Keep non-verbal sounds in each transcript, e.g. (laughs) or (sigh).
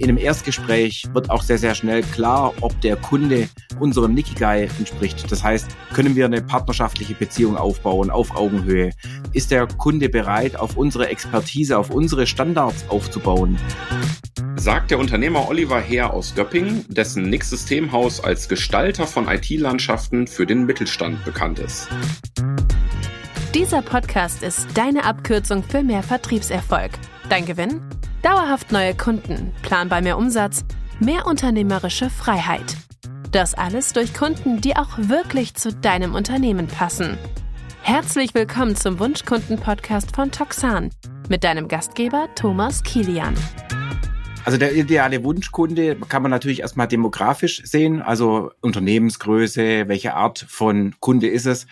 In einem Erstgespräch wird auch sehr, sehr schnell klar, ob der Kunde unserem Nikigai entspricht. Das heißt, können wir eine partnerschaftliche Beziehung aufbauen auf Augenhöhe? Ist der Kunde bereit, auf unsere Expertise, auf unsere Standards aufzubauen? sagt der Unternehmer Oliver Heer aus Göppingen, dessen Nix Systemhaus als Gestalter von IT-Landschaften für den Mittelstand bekannt ist. Dieser Podcast ist deine Abkürzung für mehr Vertriebserfolg. Dein Gewinn? Dauerhaft neue Kunden, planbar mehr Umsatz, mehr unternehmerische Freiheit. Das alles durch Kunden, die auch wirklich zu deinem Unternehmen passen. Herzlich willkommen zum Wunschkunden-Podcast von Toxan mit deinem Gastgeber Thomas Kilian. Also der ideale Wunschkunde kann man natürlich erstmal demografisch sehen, also Unternehmensgröße, welche Art von Kunde ist es.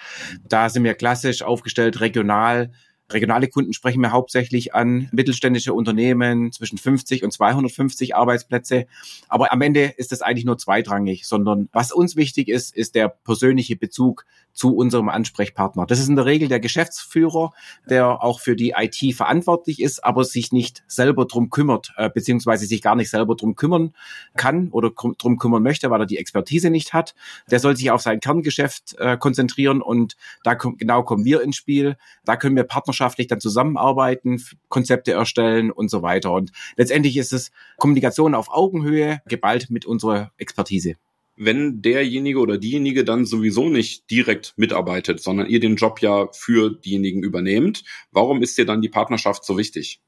Da sind wir klassisch aufgestellt, regional, Regionale Kunden sprechen wir hauptsächlich an mittelständische Unternehmen zwischen 50 und 250 Arbeitsplätze. Aber am Ende ist das eigentlich nur zweitrangig, sondern was uns wichtig ist, ist der persönliche Bezug zu unserem Ansprechpartner. Das ist in der Regel der Geschäftsführer, der auch für die IT verantwortlich ist, aber sich nicht selber drum kümmert, äh, beziehungsweise sich gar nicht selber drum kümmern kann oder drum kümmern möchte, weil er die Expertise nicht hat. Der soll sich auf sein Kerngeschäft äh, konzentrieren und da genau kommen wir ins Spiel. Da können wir partnerschaftlich dann zusammenarbeiten, Konzepte erstellen und so weiter. Und letztendlich ist es Kommunikation auf Augenhöhe, geballt mit unserer Expertise wenn derjenige oder diejenige dann sowieso nicht direkt mitarbeitet, sondern ihr den Job ja für diejenigen übernehmt, warum ist dir dann die Partnerschaft so wichtig?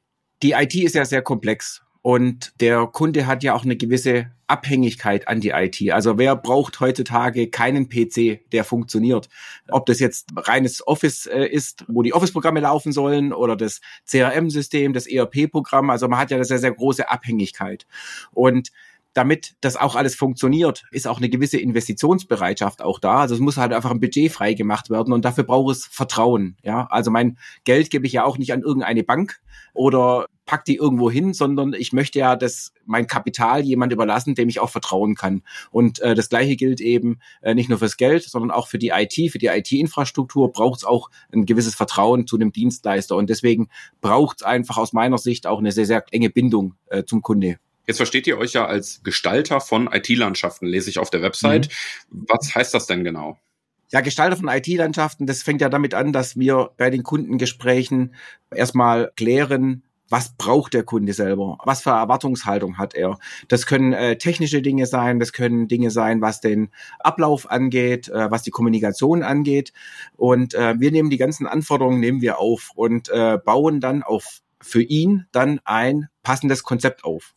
Die IT ist ja sehr komplex und der Kunde hat ja auch eine gewisse Abhängigkeit an die IT. Also wer braucht heutzutage keinen PC, der funktioniert? Ob das jetzt reines Office äh, ist, wo die Office-Programme laufen sollen oder das CRM-System, das ERP-Programm. Also man hat ja eine sehr, sehr große Abhängigkeit. Und damit das auch alles funktioniert, ist auch eine gewisse Investitionsbereitschaft auch da. Also es muss halt einfach ein Budget frei gemacht werden und dafür braucht es Vertrauen. Ja, also mein Geld gebe ich ja auch nicht an irgendeine Bank oder pack die irgendwo hin, sondern ich möchte ja, dass mein Kapital jemand überlassen, dem ich auch vertrauen kann. Und äh, das Gleiche gilt eben äh, nicht nur fürs Geld, sondern auch für die IT, für die IT-Infrastruktur braucht es auch ein gewisses Vertrauen zu einem Dienstleister. Und deswegen braucht es einfach aus meiner Sicht auch eine sehr, sehr enge Bindung äh, zum Kunde. Jetzt versteht ihr euch ja als Gestalter von IT-Landschaften, lese ich auf der Website. Mhm. Was heißt das denn genau? Ja, Gestalter von IT-Landschaften, das fängt ja damit an, dass wir bei den Kundengesprächen erstmal klären, was braucht der Kunde selber? Was für Erwartungshaltung hat er? Das können äh, technische Dinge sein, das können Dinge sein, was den Ablauf angeht, äh, was die Kommunikation angeht. Und äh, wir nehmen die ganzen Anforderungen, nehmen wir auf und äh, bauen dann auf für ihn dann ein passendes Konzept auf.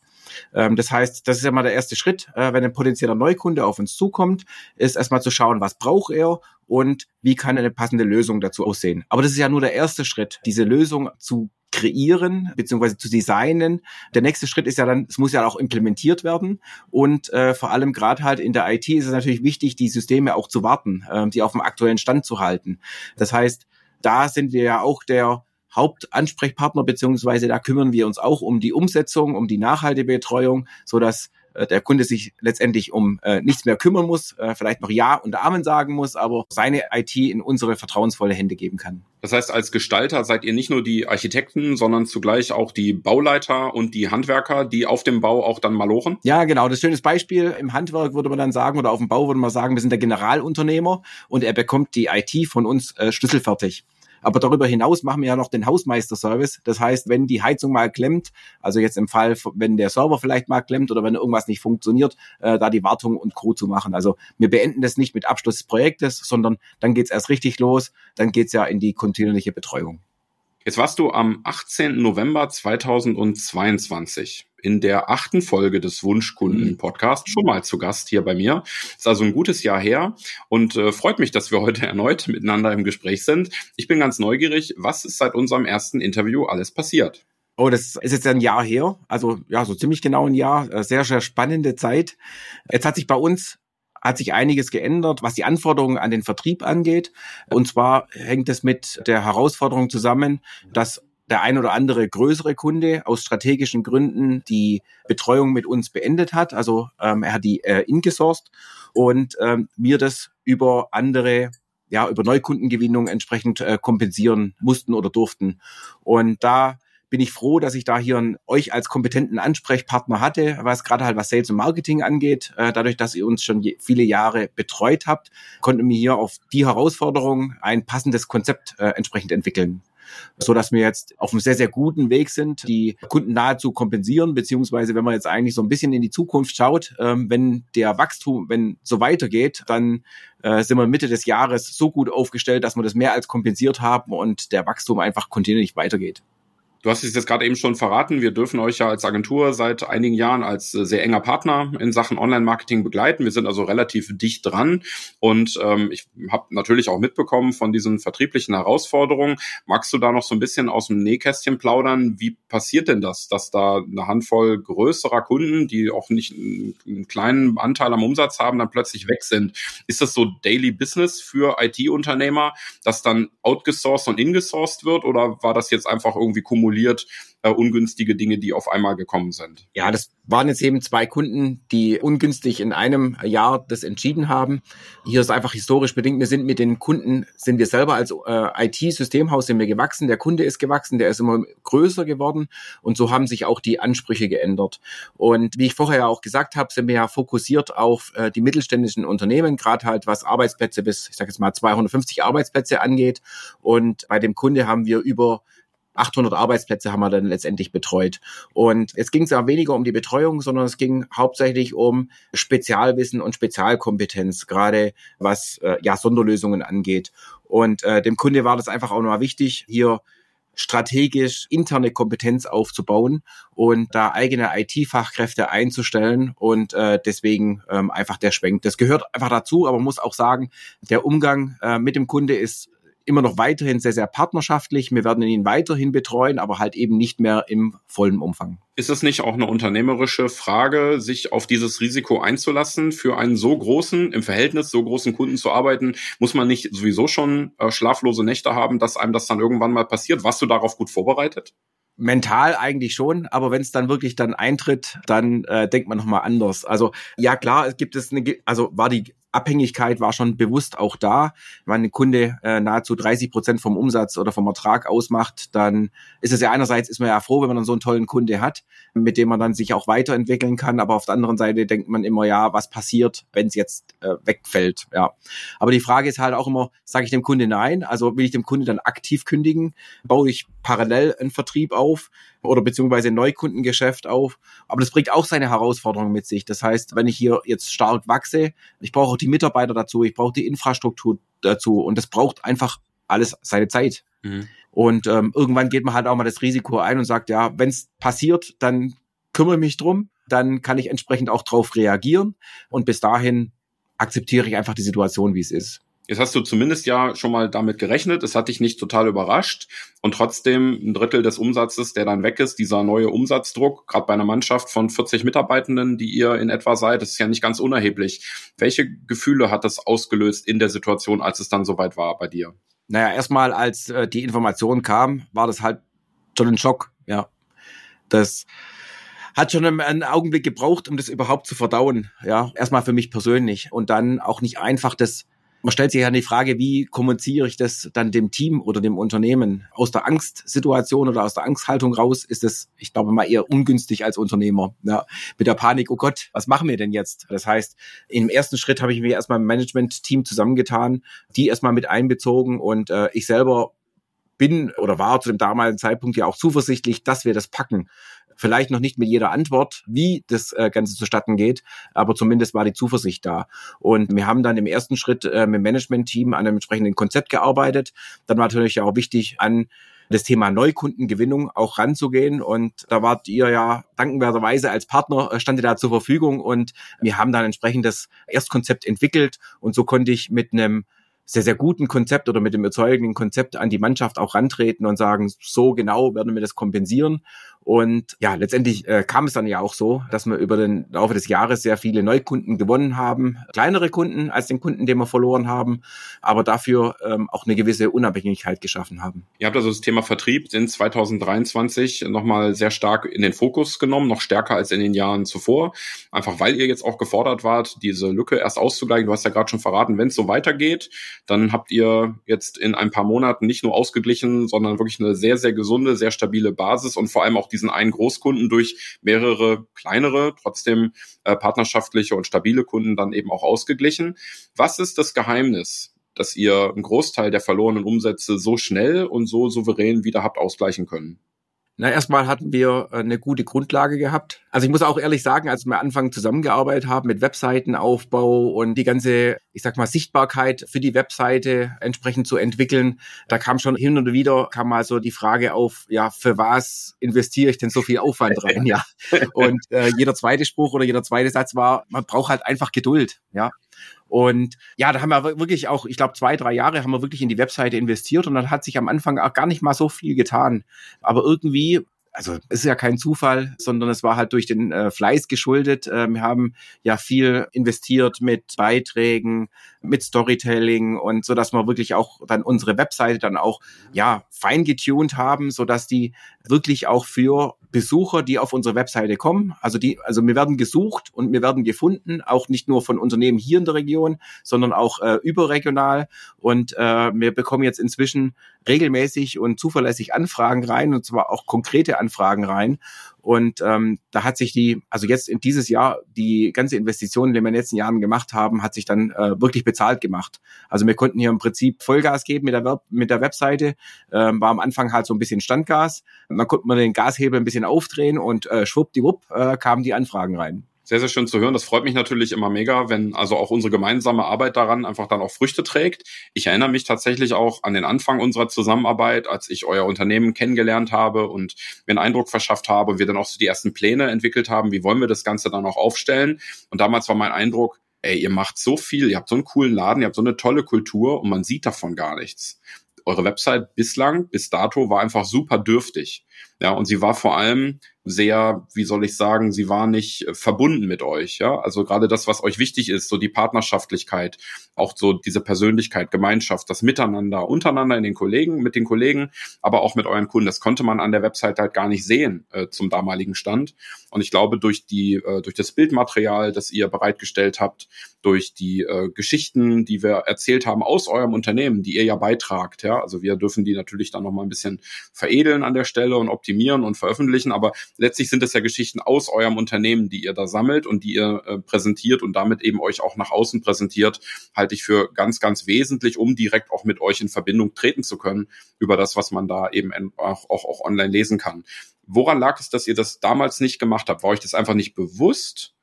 Ähm, das heißt, das ist ja mal der erste Schritt, äh, wenn ein potenzieller Neukunde auf uns zukommt, ist erstmal zu schauen, was braucht er und wie kann eine passende Lösung dazu aussehen. Aber das ist ja nur der erste Schritt, diese Lösung zu kreieren beziehungsweise zu designen. Der nächste Schritt ist ja dann, es muss ja auch implementiert werden und äh, vor allem gerade halt in der IT ist es natürlich wichtig, die Systeme auch zu warten, äh, die auf dem aktuellen Stand zu halten. Das heißt, da sind wir ja auch der Hauptansprechpartner, beziehungsweise da kümmern wir uns auch um die Umsetzung, um die Nachhaltebetreuung, so dass äh, der Kunde sich letztendlich um äh, nichts mehr kümmern muss, äh, vielleicht noch Ja und Amen sagen muss, aber seine IT in unsere vertrauensvolle Hände geben kann. Das heißt, als Gestalter seid ihr nicht nur die Architekten, sondern zugleich auch die Bauleiter und die Handwerker, die auf dem Bau auch dann malochen? Ja, genau. Das schönes Beispiel. Im Handwerk würde man dann sagen, oder auf dem Bau würde man sagen, wir sind der Generalunternehmer und er bekommt die IT von uns äh, schlüsselfertig. Aber darüber hinaus machen wir ja noch den Hausmeisterservice. Das heißt, wenn die Heizung mal klemmt, also jetzt im Fall, wenn der Server vielleicht mal klemmt oder wenn irgendwas nicht funktioniert, äh, da die Wartung und Co. zu machen. Also wir beenden das nicht mit Abschluss des Projektes, sondern dann geht's erst richtig los. Dann geht's ja in die kontinuierliche Betreuung. Jetzt warst du am 18. November 2022 in der achten Folge des Wunschkunden-Podcasts schon mal zu Gast hier bei mir. Ist also ein gutes Jahr her und äh, freut mich, dass wir heute (laughs) erneut miteinander im Gespräch sind. Ich bin ganz neugierig, was ist seit unserem ersten Interview alles passiert? Oh, das ist jetzt ein Jahr her, also ja, so ziemlich genau ein Jahr, äh, sehr, sehr spannende Zeit. Jetzt hat sich bei uns hat sich einiges geändert, was die Anforderungen an den Vertrieb angeht. Und zwar hängt es mit der Herausforderung zusammen, dass der ein oder andere größere Kunde aus strategischen Gründen die Betreuung mit uns beendet hat. Also ähm, er hat die äh, ingesourced und ähm, wir das über andere ja, über Neukundengewinnung entsprechend äh, kompensieren mussten oder durften. Und da bin ich froh, dass ich da hier einen, euch als kompetenten Ansprechpartner hatte, was gerade halt was Sales und Marketing angeht. Äh, dadurch, dass ihr uns schon je, viele Jahre betreut habt, konnten wir hier auf die Herausforderung ein passendes Konzept äh, entsprechend entwickeln so dass wir jetzt auf einem sehr, sehr guten Weg sind, die Kunden nahezu kompensieren, beziehungsweise wenn man jetzt eigentlich so ein bisschen in die Zukunft schaut, ähm, wenn der Wachstum, wenn so weitergeht, dann äh, sind wir Mitte des Jahres so gut aufgestellt, dass wir das mehr als kompensiert haben und der Wachstum einfach kontinuierlich weitergeht. Du hast es jetzt gerade eben schon verraten. Wir dürfen euch ja als Agentur seit einigen Jahren als äh, sehr enger Partner in Sachen Online-Marketing begleiten. Wir sind also relativ dicht dran und ähm, ich habe natürlich auch mitbekommen von diesen vertrieblichen Herausforderungen. Magst du da noch so ein bisschen aus dem Nähkästchen plaudern? Wie passiert denn das, dass da eine Handvoll größerer Kunden, die auch nicht einen kleinen Anteil am Umsatz haben, dann plötzlich weg sind? Ist das so Daily Business für IT-Unternehmer, dass dann outgesourced und ingesourced wird oder war das jetzt einfach irgendwie kumuliert? Kumuliert äh, ungünstige Dinge, die auf einmal gekommen sind. Ja, das waren jetzt eben zwei Kunden, die ungünstig in einem Jahr das entschieden haben. Hier ist einfach historisch bedingt. Wir sind mit den Kunden, sind wir selber als äh, IT-Systemhaus sind wir gewachsen. Der Kunde ist gewachsen, der ist immer größer geworden und so haben sich auch die Ansprüche geändert. Und wie ich vorher ja auch gesagt habe, sind wir ja fokussiert auf äh, die mittelständischen Unternehmen, gerade halt was Arbeitsplätze bis, ich sage jetzt mal 250 Arbeitsplätze angeht. Und bei dem Kunde haben wir über 800 Arbeitsplätze haben wir dann letztendlich betreut. Und jetzt ging es ja weniger um die Betreuung, sondern es ging hauptsächlich um Spezialwissen und Spezialkompetenz, gerade was äh, ja Sonderlösungen angeht. Und äh, dem Kunde war das einfach auch nochmal wichtig, hier strategisch interne Kompetenz aufzubauen und da eigene IT-Fachkräfte einzustellen und äh, deswegen ähm, einfach der Schwenk. Das gehört einfach dazu, aber man muss auch sagen, der Umgang äh, mit dem Kunde ist immer noch weiterhin sehr, sehr partnerschaftlich. Wir werden ihn weiterhin betreuen, aber halt eben nicht mehr im vollen Umfang. Ist es nicht auch eine unternehmerische Frage, sich auf dieses Risiko einzulassen, für einen so großen, im Verhältnis so großen Kunden zu arbeiten? Muss man nicht sowieso schon äh, schlaflose Nächte haben, dass einem das dann irgendwann mal passiert? Warst du darauf gut vorbereitet? Mental eigentlich schon, aber wenn es dann wirklich dann eintritt, dann äh, denkt man nochmal anders. Also ja klar, es gibt es eine, also war die Abhängigkeit war schon bewusst auch da. Wenn ein Kunde äh, nahezu 30 Prozent vom Umsatz oder vom Ertrag ausmacht, dann ist es ja einerseits ist man ja froh, wenn man dann so einen tollen Kunde hat, mit dem man dann sich auch weiterentwickeln kann. Aber auf der anderen Seite denkt man immer, ja, was passiert, wenn es jetzt äh, wegfällt? Ja. Aber die Frage ist halt auch immer, sage ich dem Kunde nein? Also will ich dem Kunde dann aktiv kündigen? Baue ich parallel einen Vertrieb auf? Oder beziehungsweise Neukundengeschäft auf. Aber das bringt auch seine Herausforderungen mit sich. Das heißt, wenn ich hier jetzt stark wachse, ich brauche auch die Mitarbeiter dazu, ich brauche die Infrastruktur dazu und das braucht einfach alles seine Zeit. Mhm. Und ähm, irgendwann geht man halt auch mal das Risiko ein und sagt, ja, wenn es passiert, dann kümmere mich drum, dann kann ich entsprechend auch drauf reagieren und bis dahin akzeptiere ich einfach die Situation, wie es ist. Jetzt hast du zumindest ja schon mal damit gerechnet. Es hat dich nicht total überrascht. Und trotzdem ein Drittel des Umsatzes, der dann weg ist, dieser neue Umsatzdruck, gerade bei einer Mannschaft von 40 Mitarbeitenden, die ihr in etwa seid, das ist ja nicht ganz unerheblich. Welche Gefühle hat das ausgelöst in der Situation, als es dann soweit war bei dir? Naja, erstmal, als äh, die Information kam, war das halt schon ein Schock, ja. Das hat schon einen Augenblick gebraucht, um das überhaupt zu verdauen, ja. Erstmal für mich persönlich. Und dann auch nicht einfach das man stellt sich ja die Frage, wie kommuniziere ich das dann dem Team oder dem Unternehmen? Aus der Angstsituation oder aus der Angsthaltung raus ist es, ich glaube mal, eher ungünstig als Unternehmer. Ja, mit der Panik, oh Gott, was machen wir denn jetzt? Das heißt, im ersten Schritt habe ich mir erstmal ein Management-Team zusammengetan, die erstmal mit einbezogen und äh, ich selber bin oder war zu dem damaligen Zeitpunkt ja auch zuversichtlich, dass wir das packen. Vielleicht noch nicht mit jeder Antwort, wie das äh, Ganze zustatten geht, aber zumindest war die Zuversicht da. Und wir haben dann im ersten Schritt äh, mit dem Management-Team an einem entsprechenden Konzept gearbeitet. Dann war natürlich auch wichtig, an das Thema Neukundengewinnung auch ranzugehen. Und da wart ihr ja dankenwerterweise als Partner, äh, stand ihr da zur Verfügung und wir haben dann entsprechend das Erstkonzept entwickelt und so konnte ich mit einem sehr, sehr guten Konzept oder mit dem erzeugenden Konzept an die Mannschaft auch rantreten und sagen, so genau werden wir das kompensieren. Und ja, letztendlich äh, kam es dann ja auch so, dass wir über den Laufe des Jahres sehr viele Neukunden gewonnen haben. Kleinere Kunden als den Kunden, den wir verloren haben, aber dafür ähm, auch eine gewisse Unabhängigkeit geschaffen haben. Ihr habt also das Thema Vertrieb in 2023 nochmal sehr stark in den Fokus genommen, noch stärker als in den Jahren zuvor. Einfach weil ihr jetzt auch gefordert wart, diese Lücke erst auszugleichen. Du hast ja gerade schon verraten, wenn es so weitergeht, dann habt ihr jetzt in ein paar Monaten nicht nur ausgeglichen, sondern wirklich eine sehr, sehr gesunde, sehr stabile Basis und vor allem auch diesen einen Großkunden durch mehrere kleinere, trotzdem äh, partnerschaftliche und stabile Kunden dann eben auch ausgeglichen. Was ist das Geheimnis? dass ihr einen Großteil der verlorenen Umsätze so schnell und so souverän wieder habt ausgleichen können? Na, erstmal hatten wir äh, eine gute Grundlage gehabt. Also ich muss auch ehrlich sagen, als wir Anfang zusammengearbeitet haben mit Webseitenaufbau und die ganze, ich sag mal, Sichtbarkeit für die Webseite entsprechend zu entwickeln, da kam schon hin und wieder, kam mal so die Frage auf, ja, für was investiere ich denn so viel Aufwand rein, (laughs) ja. Und äh, jeder zweite Spruch oder jeder zweite Satz war, man braucht halt einfach Geduld, ja. Und ja, da haben wir wirklich auch, ich glaube, zwei, drei Jahre haben wir wirklich in die Webseite investiert und dann hat sich am Anfang auch gar nicht mal so viel getan. Aber irgendwie also es ist ja kein Zufall, sondern es war halt durch den äh, Fleiß geschuldet. Äh, wir haben ja viel investiert mit Beiträgen, mit Storytelling und so, dass wir wirklich auch dann unsere Webseite dann auch ja fein getuned haben, so dass die wirklich auch für Besucher, die auf unsere Webseite kommen. Also die, also wir werden gesucht und wir werden gefunden, auch nicht nur von Unternehmen hier in der Region, sondern auch äh, überregional. Und äh, wir bekommen jetzt inzwischen regelmäßig und zuverlässig Anfragen rein und zwar auch konkrete Anfragen rein. Und ähm, da hat sich die, also jetzt in dieses Jahr, die ganze Investition, die wir in den letzten Jahren gemacht haben, hat sich dann äh, wirklich bezahlt gemacht. Also wir konnten hier im Prinzip Vollgas geben mit der, Web mit der Webseite. Ähm, war am Anfang halt so ein bisschen Standgas. dann konnte man den Gashebel ein bisschen aufdrehen und äh, schwuppdiwupp äh, kamen die Anfragen rein. Sehr, sehr schön zu hören. Das freut mich natürlich immer mega, wenn also auch unsere gemeinsame Arbeit daran einfach dann auch Früchte trägt. Ich erinnere mich tatsächlich auch an den Anfang unserer Zusammenarbeit, als ich euer Unternehmen kennengelernt habe und mir einen Eindruck verschafft habe und wir dann auch so die ersten Pläne entwickelt haben, wie wollen wir das Ganze dann auch aufstellen. Und damals war mein Eindruck, ey, ihr macht so viel, ihr habt so einen coolen Laden, ihr habt so eine tolle Kultur und man sieht davon gar nichts. Eure Website bislang, bis dato, war einfach super dürftig. Ja, und sie war vor allem sehr, wie soll ich sagen, sie war nicht äh, verbunden mit euch. Ja, also gerade das, was euch wichtig ist, so die Partnerschaftlichkeit, auch so diese Persönlichkeit, Gemeinschaft, das Miteinander untereinander in den Kollegen, mit den Kollegen, aber auch mit euren Kunden. Das konnte man an der Website halt gar nicht sehen äh, zum damaligen Stand. Und ich glaube, durch die, äh, durch das Bildmaterial, das ihr bereitgestellt habt, durch die äh, Geschichten, die wir erzählt haben aus eurem Unternehmen, die ihr ja beitragt. Ja, also wir dürfen die natürlich dann noch mal ein bisschen veredeln an der Stelle und optimieren und veröffentlichen, aber letztlich sind es ja Geschichten aus eurem Unternehmen, die ihr da sammelt und die ihr äh, präsentiert und damit eben euch auch nach außen präsentiert, halte ich für ganz, ganz wesentlich, um direkt auch mit euch in Verbindung treten zu können über das, was man da eben auch, auch, auch online lesen kann. Woran lag es, dass ihr das damals nicht gemacht habt? War euch das einfach nicht bewusst?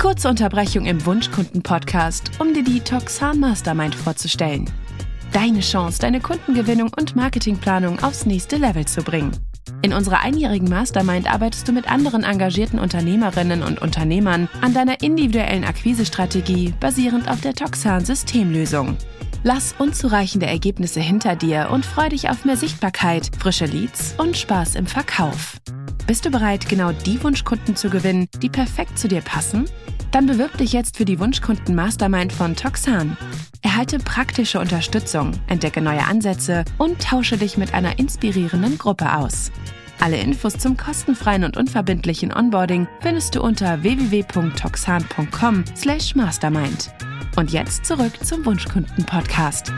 Kurze Unterbrechung im Wunschkunden-Podcast, um dir die Toxan Mastermind vorzustellen. Deine Chance, deine Kundengewinnung und Marketingplanung aufs nächste Level zu bringen. In unserer einjährigen Mastermind arbeitest du mit anderen engagierten Unternehmerinnen und Unternehmern an deiner individuellen Akquisestrategie basierend auf der Toxan Systemlösung. Lass unzureichende Ergebnisse hinter dir und freu dich auf mehr Sichtbarkeit, frische Leads und Spaß im Verkauf. Bist du bereit, genau die Wunschkunden zu gewinnen, die perfekt zu dir passen? Dann bewirb dich jetzt für die Wunschkunden Mastermind von Toxan. Erhalte praktische Unterstützung, entdecke neue Ansätze und tausche dich mit einer inspirierenden Gruppe aus. Alle Infos zum kostenfreien und unverbindlichen Onboarding findest du unter www.toxan.com/mastermind. Und jetzt zurück zum Wunschkunden Podcast.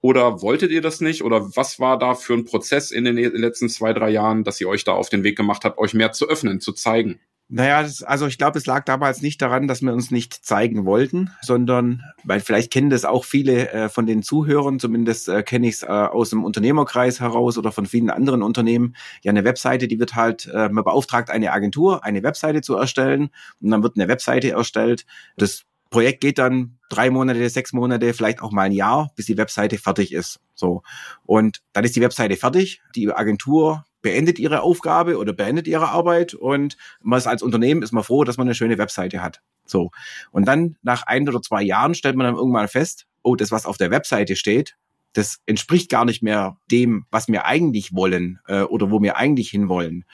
Oder wolltet ihr das nicht? Oder was war da für ein Prozess in den letzten zwei, drei Jahren, dass ihr euch da auf den Weg gemacht habt, euch mehr zu öffnen, zu zeigen? Naja, das, also ich glaube, es lag damals nicht daran, dass wir uns nicht zeigen wollten, sondern, weil vielleicht kennen das auch viele äh, von den Zuhörern, zumindest äh, kenne ich es äh, aus dem Unternehmerkreis heraus oder von vielen anderen Unternehmen. Ja, eine Webseite, die wird halt, äh, man beauftragt eine Agentur, eine Webseite zu erstellen und dann wird eine Webseite erstellt. Das Projekt geht dann drei Monate, sechs Monate, vielleicht auch mal ein Jahr, bis die Webseite fertig ist. So. Und dann ist die Webseite fertig. Die Agentur beendet ihre Aufgabe oder beendet ihre Arbeit und man ist als Unternehmen ist man froh, dass man eine schöne Webseite hat. So. Und dann nach ein oder zwei Jahren stellt man dann irgendwann fest, oh, das, was auf der Webseite steht, das entspricht gar nicht mehr dem, was wir eigentlich wollen äh, oder wo wir eigentlich hinwollen.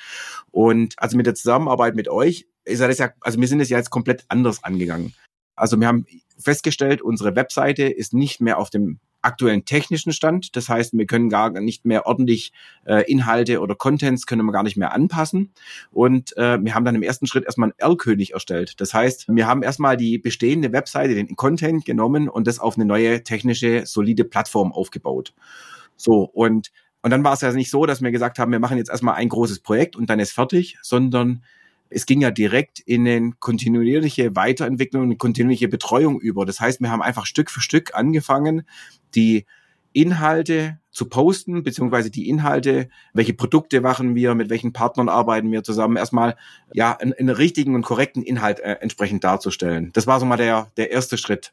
Und also mit der Zusammenarbeit mit euch ist das ja, also wir sind es ja jetzt komplett anders angegangen. Also wir haben festgestellt, unsere Webseite ist nicht mehr auf dem aktuellen technischen Stand. Das heißt, wir können gar nicht mehr ordentlich äh, Inhalte oder Contents können wir gar nicht mehr anpassen. Und äh, wir haben dann im ersten Schritt erstmal einen R-König erstellt. Das heißt, wir haben erstmal die bestehende Webseite, den Content genommen und das auf eine neue technische, solide Plattform aufgebaut. So, und und dann war es ja nicht so, dass wir gesagt haben, wir machen jetzt erstmal ein großes Projekt und dann ist fertig, sondern es ging ja direkt in eine kontinuierliche Weiterentwicklung und kontinuierliche Betreuung über. Das heißt, wir haben einfach Stück für Stück angefangen, die Inhalte zu posten, beziehungsweise die Inhalte, welche Produkte machen wir, mit welchen Partnern arbeiten wir zusammen, erstmal ja einen, einen richtigen und korrekten Inhalt äh, entsprechend darzustellen. Das war so mal der, der erste Schritt.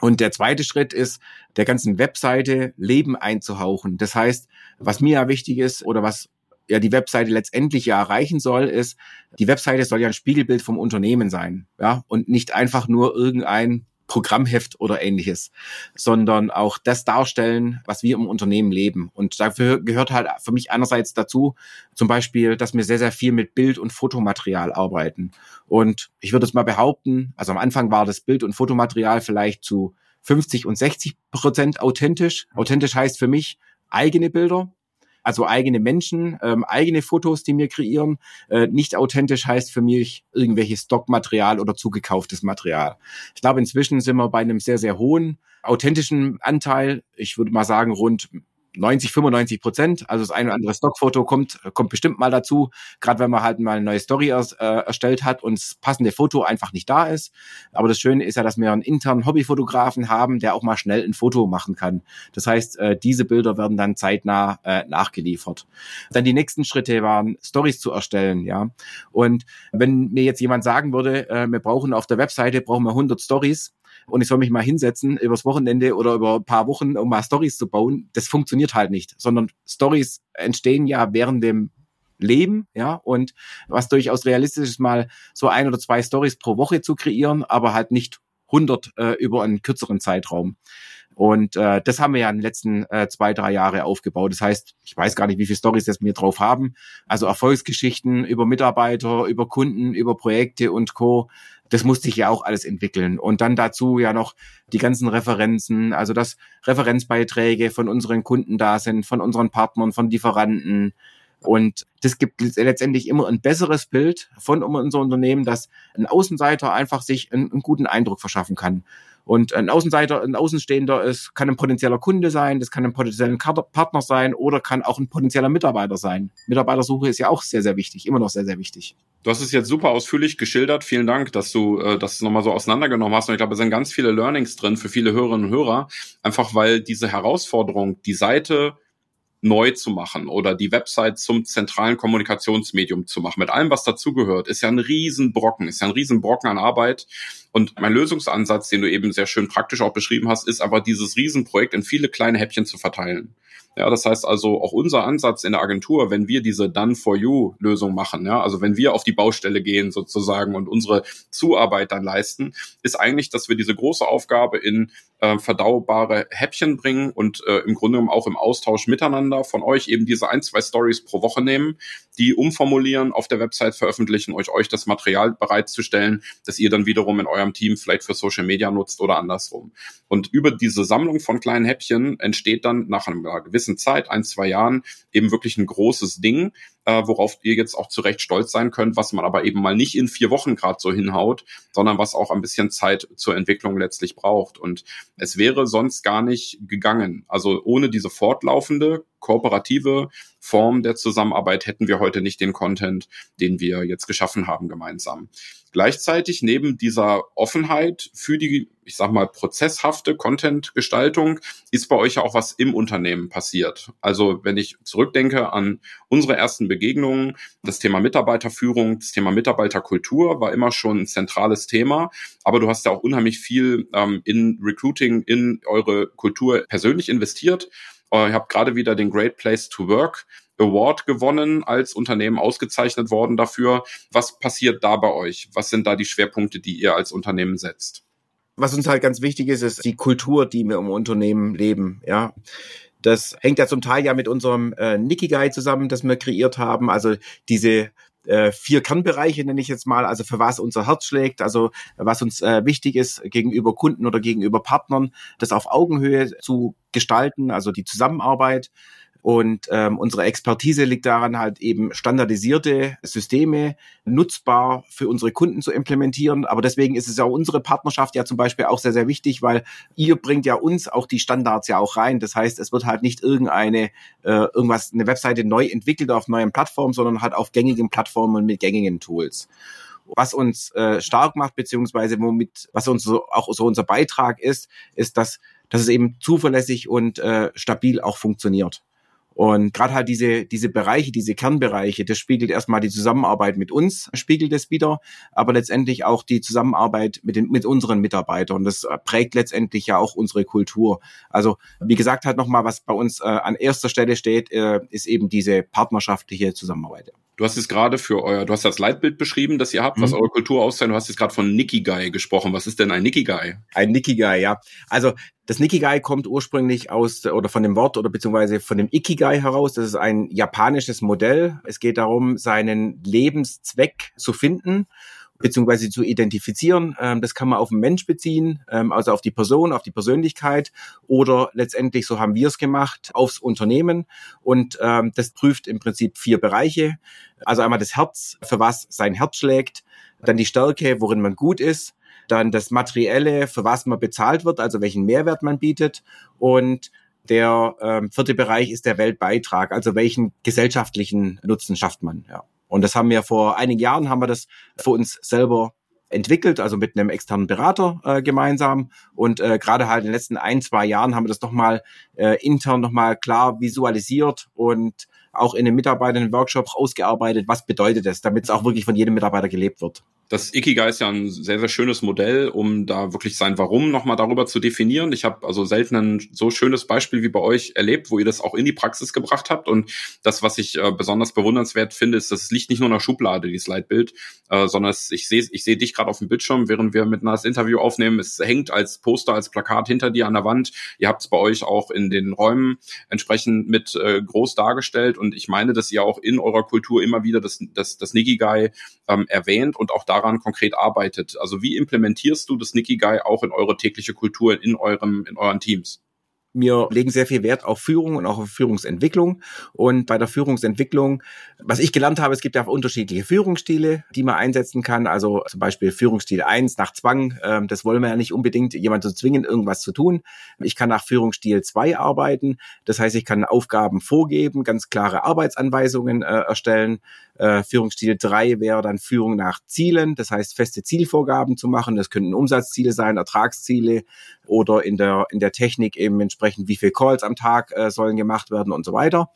Und der zweite Schritt ist, der ganzen Webseite Leben einzuhauchen. Das heißt, was mir ja wichtig ist oder was ja die Webseite letztendlich ja erreichen soll, ist, die Webseite soll ja ein Spiegelbild vom Unternehmen sein, ja, und nicht einfach nur irgendein Programmheft oder ähnliches, sondern auch das darstellen, was wir im Unternehmen leben. Und dafür gehört halt für mich einerseits dazu, zum Beispiel, dass wir sehr, sehr viel mit Bild- und Fotomaterial arbeiten. Und ich würde es mal behaupten, also am Anfang war das Bild- und Fotomaterial vielleicht zu 50 und 60 Prozent authentisch. Authentisch heißt für mich eigene Bilder, also eigene Menschen, ähm, eigene Fotos, die wir kreieren. Äh, nicht authentisch heißt für mich irgendwelches Stockmaterial oder zugekauftes Material. Ich glaube, inzwischen sind wir bei einem sehr, sehr hohen authentischen Anteil. Ich würde mal sagen, rund 90, 95 Prozent. Also das eine oder andere Stockfoto kommt, kommt bestimmt mal dazu, gerade wenn man halt mal eine neue Story ers, äh, erstellt hat und das passende Foto einfach nicht da ist. Aber das Schöne ist ja, dass wir einen internen Hobbyfotografen haben, der auch mal schnell ein Foto machen kann. Das heißt, äh, diese Bilder werden dann zeitnah äh, nachgeliefert. Dann die nächsten Schritte waren, Stories zu erstellen, ja. Und wenn mir jetzt jemand sagen würde, äh, wir brauchen auf der Webseite, brauchen wir 100 Stories, und ich soll mich mal hinsetzen übers Wochenende oder über ein paar Wochen, um mal Stories zu bauen, das funktioniert halt nicht, sondern Stories entstehen ja während dem Leben, ja, und was durchaus realistisch ist, mal so ein oder zwei Stories pro Woche zu kreieren, aber halt nicht 100 äh, über einen kürzeren Zeitraum. Und äh, das haben wir ja in den letzten äh, zwei, drei Jahre aufgebaut. Das heißt, ich weiß gar nicht, wie viele Stories das wir drauf haben. Also Erfolgsgeschichten über Mitarbeiter, über Kunden, über Projekte und Co das musste ich ja auch alles entwickeln. Und dann dazu ja noch die ganzen Referenzen, also dass Referenzbeiträge von unseren Kunden da sind, von unseren Partnern, von Lieferanten. Und das gibt letztendlich immer ein besseres Bild von unser Unternehmen, dass ein Außenseiter einfach sich einen, einen guten Eindruck verschaffen kann. Und ein Außenseiter, ein Außenstehender ist, kann ein potenzieller Kunde sein, das kann ein potenzieller Partner sein oder kann auch ein potenzieller Mitarbeiter sein. Mitarbeitersuche ist ja auch sehr, sehr wichtig, immer noch sehr, sehr wichtig. Du hast es jetzt super ausführlich geschildert. Vielen Dank, dass du äh, das nochmal so auseinandergenommen hast. Und ich glaube, es sind ganz viele Learnings drin für viele Hörerinnen und Hörer, einfach weil diese Herausforderung, die Seite neu zu machen oder die Website zum zentralen Kommunikationsmedium zu machen, mit allem, was dazugehört, ist ja ein Riesenbrocken, ist ja ein Riesenbrocken an Arbeit. Und mein Lösungsansatz, den du eben sehr schön praktisch auch beschrieben hast, ist aber dieses Riesenprojekt in viele kleine Häppchen zu verteilen. Ja, das heißt also auch unser Ansatz in der Agentur, wenn wir diese Done for You Lösung machen, ja, also wenn wir auf die Baustelle gehen sozusagen und unsere Zuarbeit dann leisten, ist eigentlich, dass wir diese große Aufgabe in äh, verdaubare Häppchen bringen und äh, im Grunde genommen auch im Austausch miteinander von euch eben diese ein, zwei Stories pro Woche nehmen, die umformulieren, auf der Website veröffentlichen, euch euch das Material bereitzustellen, das ihr dann wiederum in eurem Team vielleicht für Social Media nutzt oder andersrum. Und über diese Sammlung von kleinen Häppchen entsteht dann nach einer gewissen Zeit, ein, zwei Jahren, eben wirklich ein großes Ding, äh, worauf ihr jetzt auch zu Recht stolz sein könnt, was man aber eben mal nicht in vier Wochen gerade so hinhaut, sondern was auch ein bisschen Zeit zur Entwicklung letztlich braucht. Und es wäre sonst gar nicht gegangen. Also ohne diese fortlaufende kooperative Form der Zusammenarbeit hätten wir heute nicht den Content, den wir jetzt geschaffen haben gemeinsam. Gleichzeitig neben dieser Offenheit für die, ich sag mal, prozesshafte Content-Gestaltung ist bei euch ja auch was im Unternehmen passiert. Also wenn ich zurückdenke an unsere ersten Begegnungen, das Thema Mitarbeiterführung, das Thema Mitarbeiterkultur war immer schon ein zentrales Thema. Aber du hast ja auch unheimlich viel ähm, in Recruiting, in eure Kultur persönlich investiert. Äh, ihr habt gerade wieder den Great Place to Work Award gewonnen, als Unternehmen ausgezeichnet worden dafür. Was passiert da bei euch? Was sind da die Schwerpunkte, die ihr als Unternehmen setzt? Was uns halt ganz wichtig ist, ist die Kultur, die wir im Unternehmen leben. Ja, das hängt ja zum Teil ja mit unserem äh, Nikigai zusammen, das wir kreiert haben. Also diese äh, vier Kernbereiche, nenne ich jetzt mal, also für was unser Herz schlägt, also was uns äh, wichtig ist gegenüber Kunden oder gegenüber Partnern, das auf Augenhöhe zu gestalten, also die Zusammenarbeit. Und ähm, unsere Expertise liegt daran, halt eben standardisierte Systeme nutzbar für unsere Kunden zu implementieren. Aber deswegen ist es ja unsere Partnerschaft ja zum Beispiel auch sehr, sehr wichtig, weil ihr bringt ja uns auch die Standards ja auch rein. Das heißt, es wird halt nicht irgendeine, äh, irgendwas, eine Webseite neu entwickelt auf neuen Plattformen, sondern halt auf gängigen Plattformen und mit gängigen Tools was uns äh, stark macht, beziehungsweise womit, was uns so, auch so unser Beitrag ist, ist, dass, dass es eben zuverlässig und äh, stabil auch funktioniert. Und gerade halt diese, diese Bereiche, diese Kernbereiche, das spiegelt erstmal die Zusammenarbeit mit uns, spiegelt es wieder, aber letztendlich auch die Zusammenarbeit mit, den, mit unseren Mitarbeitern. Das prägt letztendlich ja auch unsere Kultur. Also wie gesagt, halt nochmal, was bei uns äh, an erster Stelle steht, äh, ist eben diese partnerschaftliche Zusammenarbeit. Du hast jetzt gerade für euer, du hast das Leitbild beschrieben, das ihr habt, mhm. was eure Kultur auszeichnet. Du hast jetzt gerade von Nikigai gesprochen. Was ist denn ein Nikigai? Ein Nikigai, ja. Also das Nikigai kommt ursprünglich aus oder von dem Wort oder beziehungsweise von dem Ikigai heraus. Das ist ein japanisches Modell. Es geht darum, seinen Lebenszweck zu finden beziehungsweise zu identifizieren. Ähm, das kann man auf den Mensch beziehen, ähm, also auf die Person, auf die Persönlichkeit oder letztendlich, so haben wir es gemacht, aufs Unternehmen. Und ähm, das prüft im Prinzip vier Bereiche. Also einmal das Herz, für was sein Herz schlägt, dann die Stärke, worin man gut ist, dann das Materielle, für was man bezahlt wird, also welchen Mehrwert man bietet und der ähm, vierte Bereich ist der Weltbeitrag, also welchen gesellschaftlichen Nutzen schafft man. Ja. Und das haben wir vor einigen Jahren haben wir das für uns selber entwickelt, also mit einem externen Berater äh, gemeinsam. Und äh, gerade halt in den letzten ein, zwei Jahren haben wir das nochmal äh, intern nochmal klar visualisiert und auch in den Mitarbeitern Workshops ausgearbeitet, was bedeutet das, damit es auch wirklich von jedem Mitarbeiter gelebt wird das Ikigai ist ja ein sehr, sehr schönes Modell, um da wirklich sein Warum nochmal darüber zu definieren. Ich habe also selten ein so schönes Beispiel wie bei euch erlebt, wo ihr das auch in die Praxis gebracht habt. Und das, was ich äh, besonders bewundernswert finde, ist, dass es liegt nicht nur in der Schublade, dieses Leitbild, äh, sondern es, ich sehe ich seh dich gerade auf dem Bildschirm, während wir miteinander das Interview aufnehmen. Es hängt als Poster, als Plakat hinter dir an der Wand. Ihr habt es bei euch auch in den Räumen entsprechend mit äh, groß dargestellt. Und ich meine, dass ihr auch in eurer Kultur immer wieder das, das, das Nikigai ähm, erwähnt und auch daran konkret arbeitet. Also wie implementierst du das Nikigai auch in eure tägliche Kultur, in eurem, in euren Teams? Wir legen sehr viel Wert auf Führung und auch auf Führungsentwicklung. Und bei der Führungsentwicklung, was ich gelernt habe, es gibt ja auch unterschiedliche Führungsstile, die man einsetzen kann. Also zum Beispiel Führungsstil 1 nach Zwang. Ähm, das wollen wir ja nicht unbedingt, jemanden zu zwingen, irgendwas zu tun. Ich kann nach Führungsstil 2 arbeiten. Das heißt, ich kann Aufgaben vorgeben, ganz klare Arbeitsanweisungen äh, erstellen. Äh, Führungsstil 3 wäre dann Führung nach Zielen, das heißt feste Zielvorgaben zu machen. Das könnten Umsatzziele sein, Ertragsziele oder in der, in der Technik eben entsprechend, wie viel Calls am Tag äh, sollen gemacht werden und so weiter.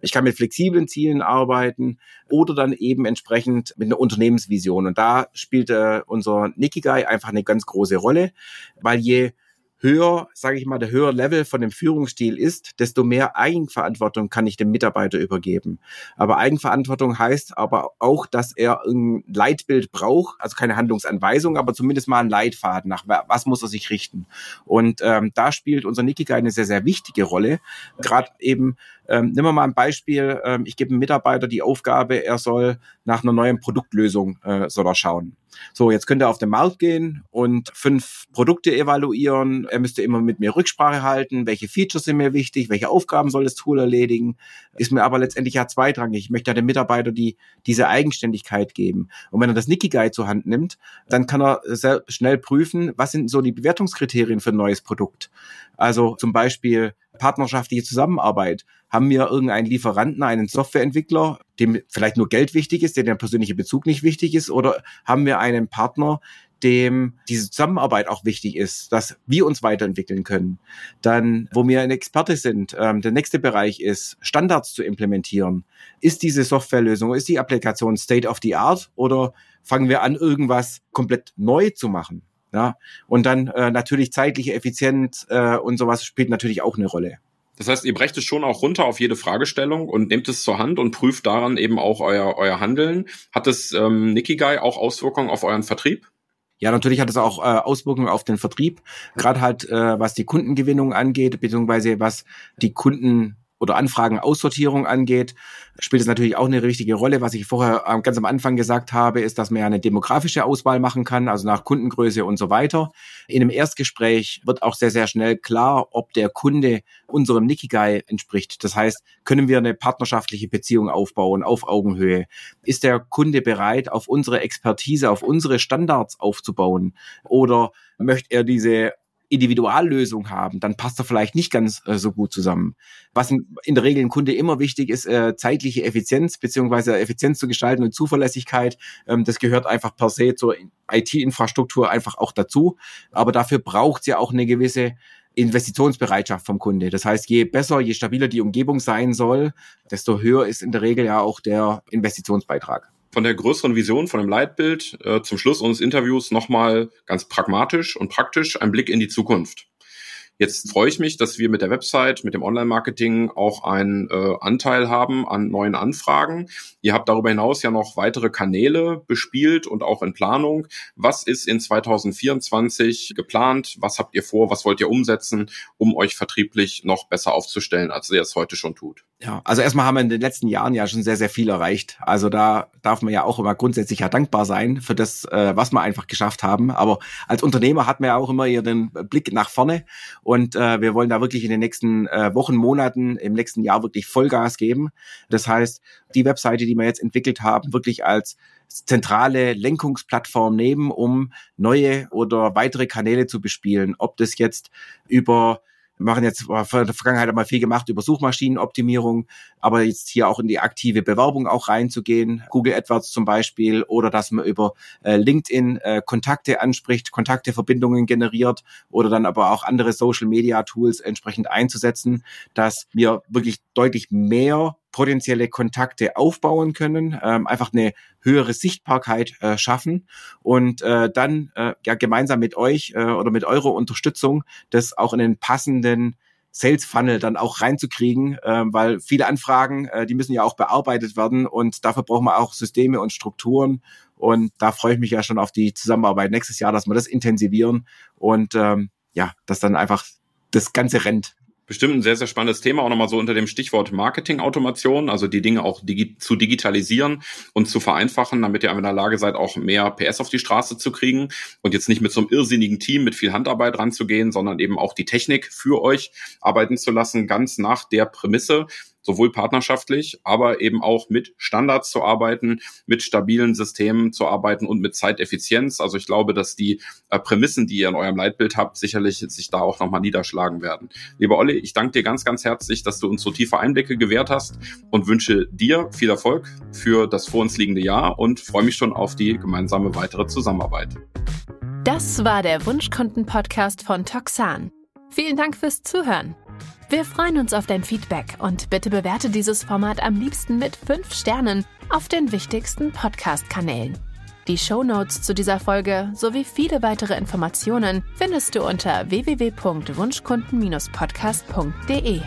Ich kann mit flexiblen Zielen arbeiten oder dann eben entsprechend mit einer Unternehmensvision. Und da spielt äh, unser Nikigai einfach eine ganz große Rolle, weil je höher, sage ich mal, der höhere Level von dem Führungsstil ist, desto mehr Eigenverantwortung kann ich dem Mitarbeiter übergeben. Aber Eigenverantwortung heißt aber auch, dass er ein Leitbild braucht, also keine Handlungsanweisung, aber zumindest mal ein Leitfaden, nach was muss er sich richten. Und ähm, da spielt unser Nikigai eine sehr, sehr wichtige Rolle. Gerade eben, ähm, nehmen wir mal ein Beispiel, ähm, ich gebe einem Mitarbeiter die Aufgabe, er soll nach einer neuen Produktlösung äh, soll er schauen. So, jetzt könnte er auf den Markt gehen und fünf Produkte evaluieren. Er müsste immer mit mir Rücksprache halten. Welche Features sind mir wichtig? Welche Aufgaben soll das Tool erledigen? Ist mir aber letztendlich ja zweitrangig. Ich möchte ja dem Mitarbeiter die, diese Eigenständigkeit geben. Und wenn er das Nikigai zur Hand nimmt, dann kann er sehr schnell prüfen, was sind so die Bewertungskriterien für ein neues Produkt. Also zum Beispiel partnerschaftliche Zusammenarbeit. Haben wir irgendeinen Lieferanten, einen Softwareentwickler, dem vielleicht nur Geld wichtig ist, dem der persönliche Bezug nicht wichtig ist? Oder haben wir einen Partner, dem diese Zusammenarbeit auch wichtig ist, dass wir uns weiterentwickeln können. Dann, wo wir ein Experte sind, ähm, der nächste Bereich ist, Standards zu implementieren. Ist diese Softwarelösung, ist die Applikation State of the Art oder fangen wir an, irgendwas komplett neu zu machen? Ja, und dann äh, natürlich zeitliche Effizienz äh, und sowas spielt natürlich auch eine Rolle. Das heißt, ihr brecht es schon auch runter auf jede Fragestellung und nehmt es zur Hand und prüft daran eben auch euer, euer Handeln. Hat es ähm, Nikigai auch Auswirkungen auf euren Vertrieb? Ja, natürlich hat es auch äh, Auswirkungen auf den Vertrieb, gerade halt äh, was die Kundengewinnung angeht, beziehungsweise was die Kunden oder Anfragenaussortierung angeht, spielt es natürlich auch eine richtige Rolle. Was ich vorher ähm, ganz am Anfang gesagt habe, ist, dass man ja eine demografische Auswahl machen kann, also nach Kundengröße und so weiter. In einem Erstgespräch wird auch sehr, sehr schnell klar, ob der Kunde unserem Nikigai entspricht. Das heißt, können wir eine partnerschaftliche Beziehung aufbauen auf Augenhöhe? Ist der Kunde bereit, auf unsere Expertise, auf unsere Standards aufzubauen? Oder möchte er diese Individuallösung haben, dann passt er vielleicht nicht ganz äh, so gut zusammen. Was in, der Regel ein Kunde immer wichtig ist, äh, zeitliche Effizienz beziehungsweise Effizienz zu gestalten und Zuverlässigkeit. Ähm, das gehört einfach per se zur IT-Infrastruktur einfach auch dazu. Aber dafür braucht es ja auch eine gewisse Investitionsbereitschaft vom Kunde. Das heißt, je besser, je stabiler die Umgebung sein soll, desto höher ist in der Regel ja auch der Investitionsbeitrag von der größeren Vision, von dem Leitbild äh, zum Schluss unseres Interviews nochmal ganz pragmatisch und praktisch ein Blick in die Zukunft. Jetzt freue ich mich, dass wir mit der Website, mit dem Online-Marketing auch einen äh, Anteil haben an neuen Anfragen. Ihr habt darüber hinaus ja noch weitere Kanäle bespielt und auch in Planung. Was ist in 2024 geplant? Was habt ihr vor? Was wollt ihr umsetzen, um euch vertrieblich noch besser aufzustellen, als ihr es heute schon tut? Ja, also erstmal haben wir in den letzten Jahren ja schon sehr, sehr viel erreicht. Also da darf man ja auch immer grundsätzlich ja dankbar sein für das, äh, was wir einfach geschafft haben. Aber als Unternehmer hat man ja auch immer hier den Blick nach vorne und äh, wir wollen da wirklich in den nächsten äh, Wochen, Monaten, im nächsten Jahr wirklich Vollgas geben. Das heißt, die Webseite, die wir jetzt entwickelt haben, wirklich als zentrale Lenkungsplattform nehmen, um neue oder weitere Kanäle zu bespielen. Ob das jetzt über machen jetzt in der Vergangenheit einmal viel gemacht über Suchmaschinenoptimierung, aber jetzt hier auch in die aktive Bewerbung auch reinzugehen, Google AdWords zum Beispiel, oder dass man über äh, LinkedIn äh, Kontakte anspricht, Kontakte, Verbindungen generiert oder dann aber auch andere Social Media Tools entsprechend einzusetzen, dass wir wirklich deutlich mehr potenzielle Kontakte aufbauen können, ähm, einfach eine höhere Sichtbarkeit äh, schaffen und äh, dann äh, ja gemeinsam mit euch äh, oder mit eurer Unterstützung das auch in den passenden Sales Funnel dann auch reinzukriegen, äh, weil viele Anfragen, äh, die müssen ja auch bearbeitet werden und dafür brauchen wir auch Systeme und Strukturen und da freue ich mich ja schon auf die Zusammenarbeit nächstes Jahr, dass wir das intensivieren und ähm, ja, dass dann einfach das Ganze rennt bestimmt ein sehr, sehr spannendes Thema, auch nochmal so unter dem Stichwort Marketing-Automation, also die Dinge auch digi zu digitalisieren und zu vereinfachen, damit ihr in der Lage seid, auch mehr PS auf die Straße zu kriegen und jetzt nicht mit so einem irrsinnigen Team mit viel Handarbeit ranzugehen, sondern eben auch die Technik für euch arbeiten zu lassen, ganz nach der Prämisse, sowohl partnerschaftlich, aber eben auch mit Standards zu arbeiten, mit stabilen Systemen zu arbeiten und mit Zeiteffizienz. Also ich glaube, dass die äh, Prämissen, die ihr in eurem Leitbild habt, sicherlich sich da auch nochmal niederschlagen werden. Lieber Olli, ich danke dir ganz, ganz herzlich, dass du uns so tiefe Einblicke gewährt hast und wünsche dir viel Erfolg für das vor uns liegende Jahr und freue mich schon auf die gemeinsame weitere Zusammenarbeit. Das war der Wunschkunden-Podcast von Toxan. Vielen Dank fürs Zuhören. Wir freuen uns auf dein Feedback und bitte bewerte dieses Format am liebsten mit 5 Sternen auf den wichtigsten Podcast-Kanälen. Die Show Notes zu dieser Folge sowie viele weitere Informationen findest du unter www.wunschkunden-podcast.de.